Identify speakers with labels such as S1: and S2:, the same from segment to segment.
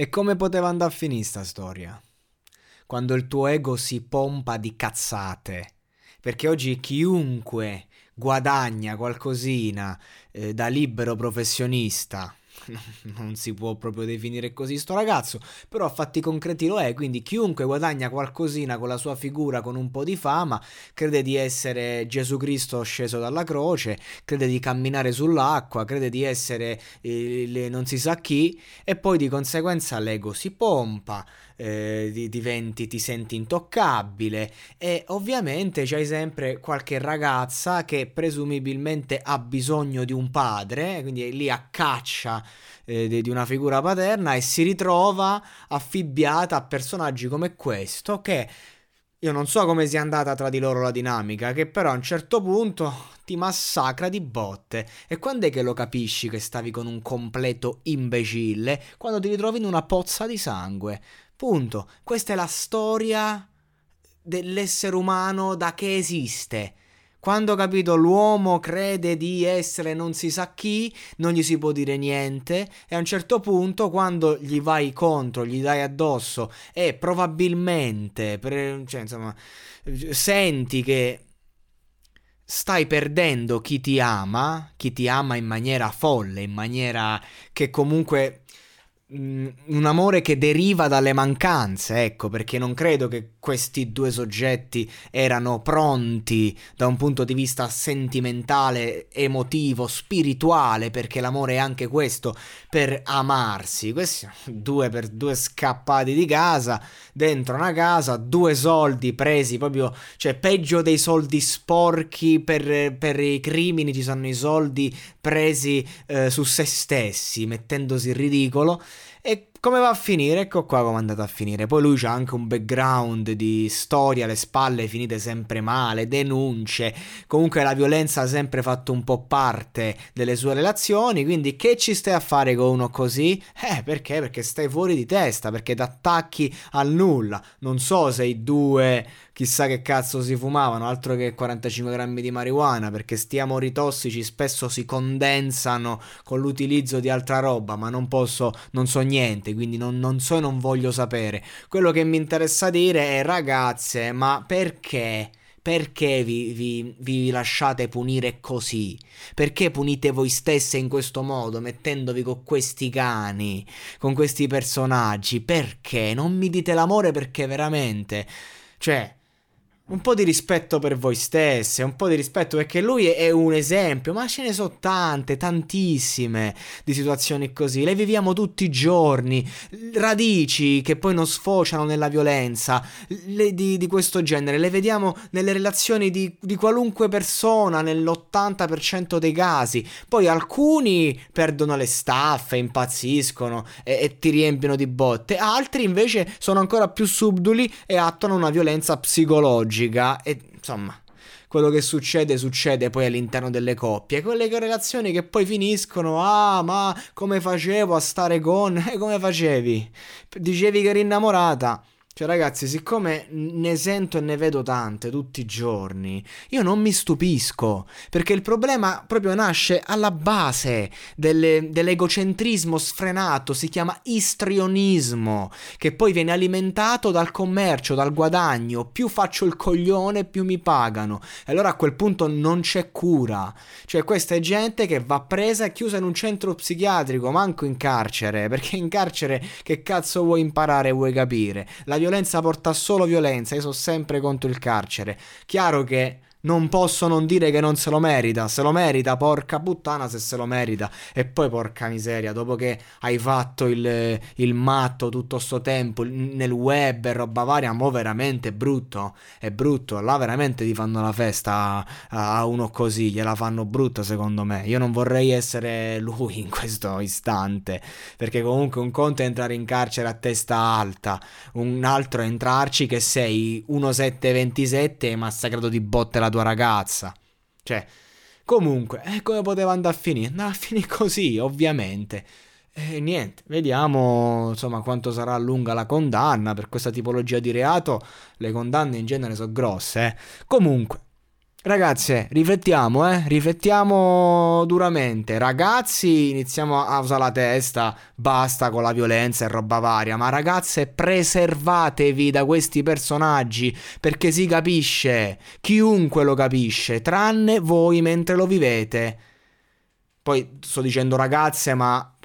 S1: E come poteva andare a finire sta storia? Quando il tuo ego si pompa di cazzate. Perché oggi chiunque guadagna qualcosina eh, da libero professionista non si può proprio definire così sto ragazzo, però a fatti concreti lo è, quindi chiunque guadagna qualcosina con la sua figura, con un po' di fama, crede di essere Gesù Cristo sceso dalla croce, crede di camminare sull'acqua, crede di essere eh, non si sa chi e poi di conseguenza l'ego si pompa, eh, diventi, ti senti intoccabile. E ovviamente c'hai sempre qualche ragazza che presumibilmente ha bisogno di un padre, quindi è lì a caccia eh, di una figura paterna e si ritrova affibbiata a personaggi come questo che io non so come sia andata tra di loro la dinamica, che però a un certo punto ti massacra di botte. E quando è che lo capisci che stavi con un completo imbecille? Quando ti ritrovi in una pozza di sangue. Punto. Questa è la storia dell'essere umano da che esiste. Quando capito l'uomo crede di essere non si sa chi, non gli si può dire niente e a un certo punto quando gli vai contro, gli dai addosso e probabilmente, per, cioè, insomma, senti che stai perdendo chi ti ama, chi ti ama in maniera folle, in maniera che comunque un amore che deriva dalle mancanze, ecco, perché non credo che questi due soggetti erano pronti da un punto di vista sentimentale, emotivo, spirituale, perché l'amore è anche questo, per amarsi. Questi due per due scappati di casa, dentro una casa, due soldi presi proprio, cioè peggio dei soldi sporchi per, per i crimini, ci sono i soldi presi eh, su se stessi, mettendosi in ridicolo. E come va a finire? Ecco qua come è andata a finire. Poi lui c'ha anche un background di storia alle spalle finite sempre male, denunce. Comunque la violenza ha sempre fatto un po' parte delle sue relazioni. Quindi che ci stai a fare con uno così? Eh, perché? Perché stai fuori di testa, perché ti attacchi al nulla. Non so se i due chissà che cazzo si fumavano, altro che 45 grammi di marijuana, perché sti amori tossici spesso si condensano con l'utilizzo di altra roba, ma non posso, non so niente, quindi non, non so e non voglio sapere. Quello che mi interessa dire è ragazze, ma perché? Perché vi, vi, vi, lasciate punire così? Perché punite voi stesse in questo modo, mettendovi con questi cani, con questi personaggi? Perché? Non mi dite l'amore perché veramente... Cioè, un po' di rispetto per voi stesse, un po' di rispetto perché lui è un esempio, ma ce ne sono tante, tantissime di situazioni così. Le viviamo tutti i giorni, radici che poi non sfociano nella violenza le, di, di, questo genere, le vediamo nelle relazioni di, di qualunque persona, nell'80% dei casi. Poi alcuni perdono le staffe, impazziscono e, e ti riempiono di botte, altri invece sono ancora più subdoli e attuano una violenza psicologica logica e insomma quello che succede succede poi all'interno delle coppie, quelle relazioni che poi finiscono, ah ma come facevo a stare con, e come facevi? Dicevi che eri innamorata, cioè, ragazzi, siccome ne sento e ne vedo tante tutti i giorni, io non mi stupisco, perché il problema proprio nasce alla base delle, dell'egocentrismo sfrenato, si chiama istrionismo, che poi viene alimentato dal commercio, dal guadagno, più faccio il coglione, più mi pagano. E allora a quel punto non c'è cura. Cioè, questa è gente che va presa e chiusa in un centro psichiatrico, manco in carcere, perché in carcere che cazzo vuoi imparare, vuoi capire? La violenza porta solo violenza, io sono sempre contro il carcere. Chiaro che non posso non dire che non se lo merita. Se lo merita, porca puttana, se se lo merita. E poi, porca miseria, dopo che hai fatto il, il matto tutto sto tempo nel web e roba varia, mo veramente brutto. È brutto. Là veramente ti fanno la festa a, a uno così. Gliela fanno brutta, secondo me. Io non vorrei essere lui in questo istante. Perché comunque un conto è entrare in carcere a testa alta. Un altro è entrarci che sei 1727 e massacrato di botte la la tua ragazza. Cioè, comunque, eh, come poteva andare a finire? Andava a finire così, ovviamente. E niente, vediamo insomma quanto sarà lunga la condanna per questa tipologia di reato. Le condanne in genere sono grosse. Eh. Comunque, Ragazze, riflettiamo, eh? Riflettiamo duramente. Ragazzi, iniziamo a usare la testa, basta con la violenza e roba varia. Ma ragazze, preservatevi da questi personaggi, perché si capisce, chiunque lo capisce, tranne voi mentre lo vivete. Poi sto dicendo ragazze, ma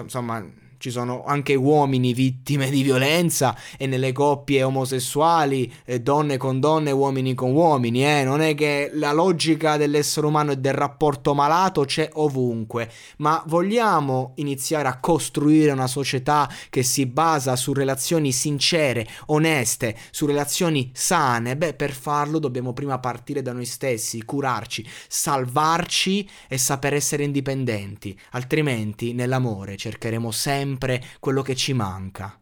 S1: insomma ci sono anche uomini vittime di violenza e nelle coppie omosessuali, eh, donne con donne, uomini con uomini, eh? non è che la logica dell'essere umano e del rapporto malato c'è ovunque, ma vogliamo iniziare a costruire una società che si basa su relazioni sincere, oneste, su relazioni sane? Beh, per farlo dobbiamo prima partire da noi stessi, curarci, salvarci e saper essere indipendenti, altrimenti nell'amore cercheremo sempre sempre quello che ci manca.